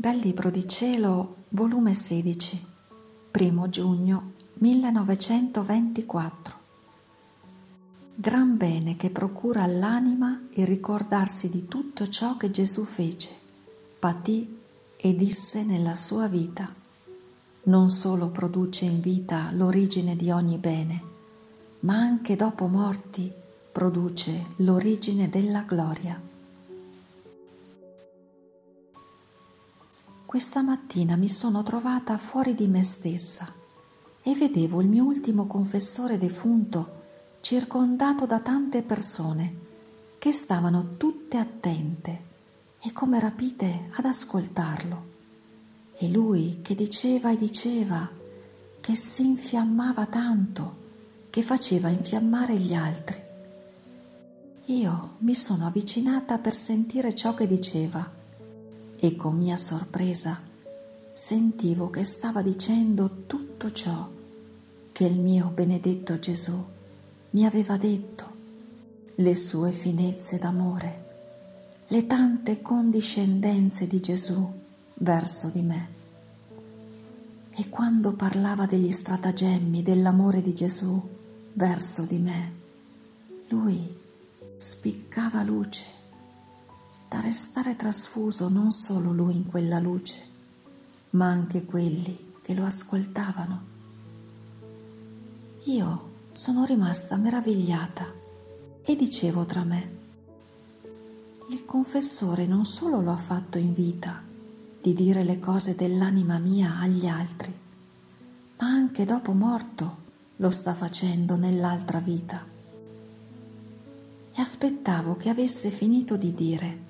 Dal Libro di Cielo, volume 16, 1 giugno 1924. Gran bene che procura all'anima il ricordarsi di tutto ciò che Gesù fece, patì e disse nella sua vita. Non solo produce in vita l'origine di ogni bene, ma anche dopo morti produce l'origine della gloria. Questa mattina mi sono trovata fuori di me stessa e vedevo il mio ultimo confessore defunto circondato da tante persone che stavano tutte attente e come rapite ad ascoltarlo. E lui che diceva e diceva, che si infiammava tanto, che faceva infiammare gli altri. Io mi sono avvicinata per sentire ciò che diceva e con mia sorpresa sentivo che stava dicendo tutto ciò che il mio benedetto Gesù mi aveva detto, le sue finezze d'amore, le tante condiscendenze di Gesù verso di me. E quando parlava degli stratagemmi dell'amore di Gesù verso di me, lui spiccava luce da restare trasfuso non solo lui in quella luce, ma anche quelli che lo ascoltavano. Io sono rimasta meravigliata e dicevo tra me, il confessore non solo lo ha fatto in vita di dire le cose dell'anima mia agli altri, ma anche dopo morto lo sta facendo nell'altra vita. E aspettavo che avesse finito di dire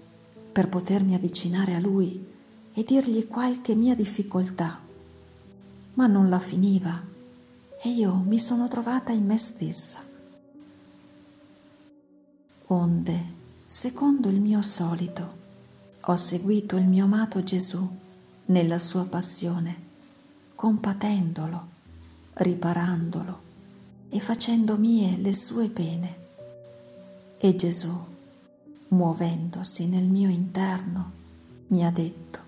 per potermi avvicinare a lui e dirgli qualche mia difficoltà. Ma non la finiva e io mi sono trovata in me stessa. Onde, secondo il mio solito, ho seguito il mio amato Gesù nella sua passione, compatendolo, riparandolo e facendo mie le sue pene. E Gesù muovendosi nel mio interno, mi ha detto,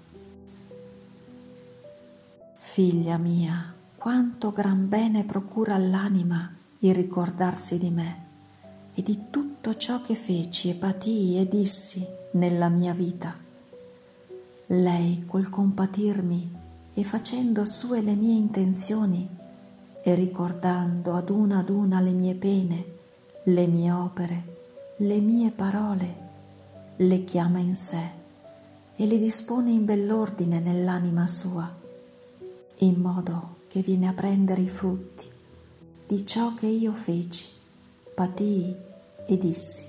Figlia mia, quanto gran bene procura all'anima il ricordarsi di me e di tutto ciò che feci e patii e dissi nella mia vita. Lei col compatirmi e facendo sue le mie intenzioni e ricordando ad una ad una le mie pene, le mie opere, le mie parole, le chiama in sé e le dispone in bell'ordine nell'anima sua, in modo che viene a prendere i frutti di ciò che io feci, patii e dissi.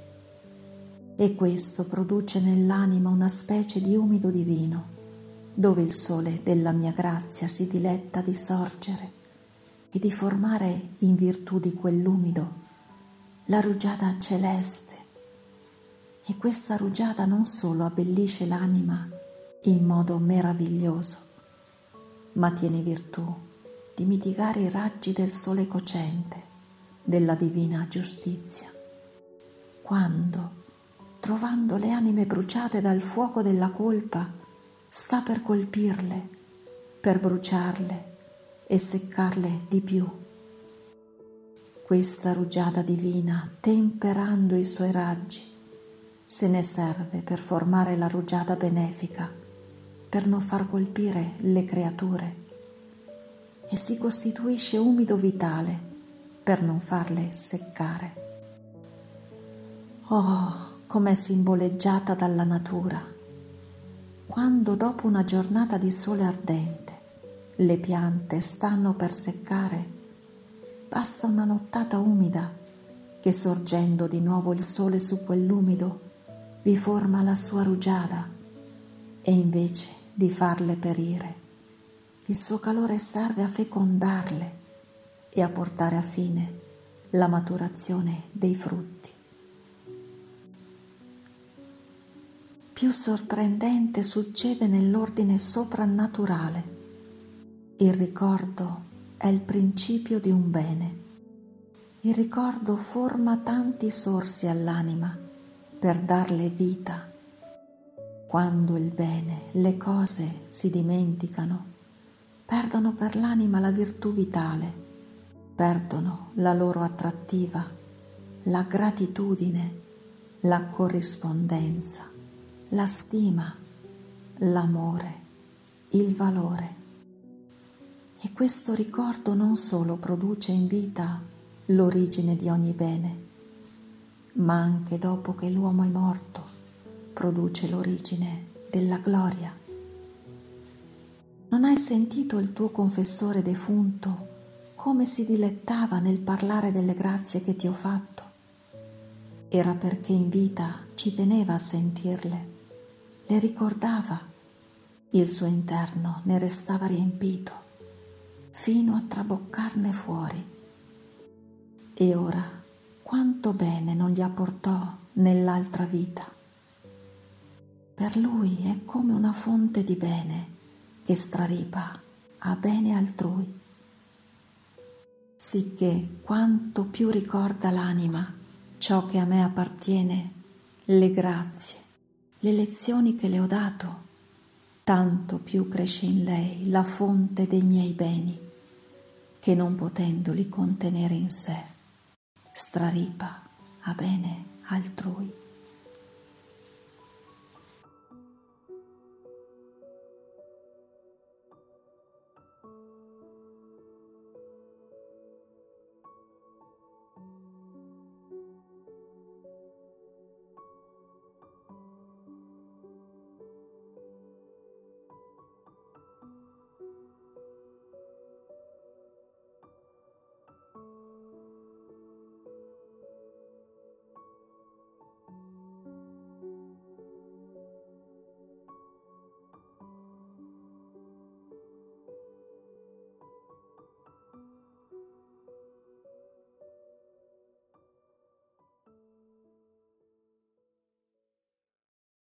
E questo produce nell'anima una specie di umido divino, dove il sole della mia grazia si diletta di sorgere e di formare in virtù di quell'umido la rugiada celeste e questa rugiada non solo abbellisce l'anima in modo meraviglioso, ma tiene virtù di mitigare i raggi del sole cocente della divina giustizia. Quando, trovando le anime bruciate dal fuoco della colpa, sta per colpirle, per bruciarle e seccarle di più. Questa rugiada divina, temperando i suoi raggi, se ne serve per formare la rugiada benefica, per non far colpire le creature e si costituisce umido vitale per non farle seccare. Oh, com'è simboleggiata dalla natura, quando dopo una giornata di sole ardente le piante stanno per seccare, basta una nottata umida che sorgendo di nuovo il sole su quell'umido vi forma la sua rugiada e invece di farle perire, il suo calore serve a fecondarle e a portare a fine la maturazione dei frutti. Più sorprendente succede nell'ordine soprannaturale. Il ricordo è il principio di un bene. Il ricordo forma tanti sorsi all'anima per darle vita Quando il bene, le cose si dimenticano, perdono per l'anima la virtù vitale, perdono la loro attrattiva, la gratitudine, la corrispondenza, la stima, l'amore, il valore. E questo ricordo non solo produce in vita l'origine di ogni bene, ma anche dopo che l'uomo è morto produce l'origine della gloria. Non hai sentito il tuo confessore defunto come si dilettava nel parlare delle grazie che ti ho fatto? Era perché in vita ci teneva a sentirle, le ricordava, il suo interno ne restava riempito fino a traboccarne fuori. E ora quanto bene non gli apportò nell'altra vita. Per lui è come una fonte di bene che straripa a bene altrui. Sicché quanto più ricorda l'anima ciò che a me appartiene, le grazie, le lezioni che le ho dato, tanto più cresce in lei la fonte dei miei beni, che non potendoli contenere in sé, straripa a bene altrui.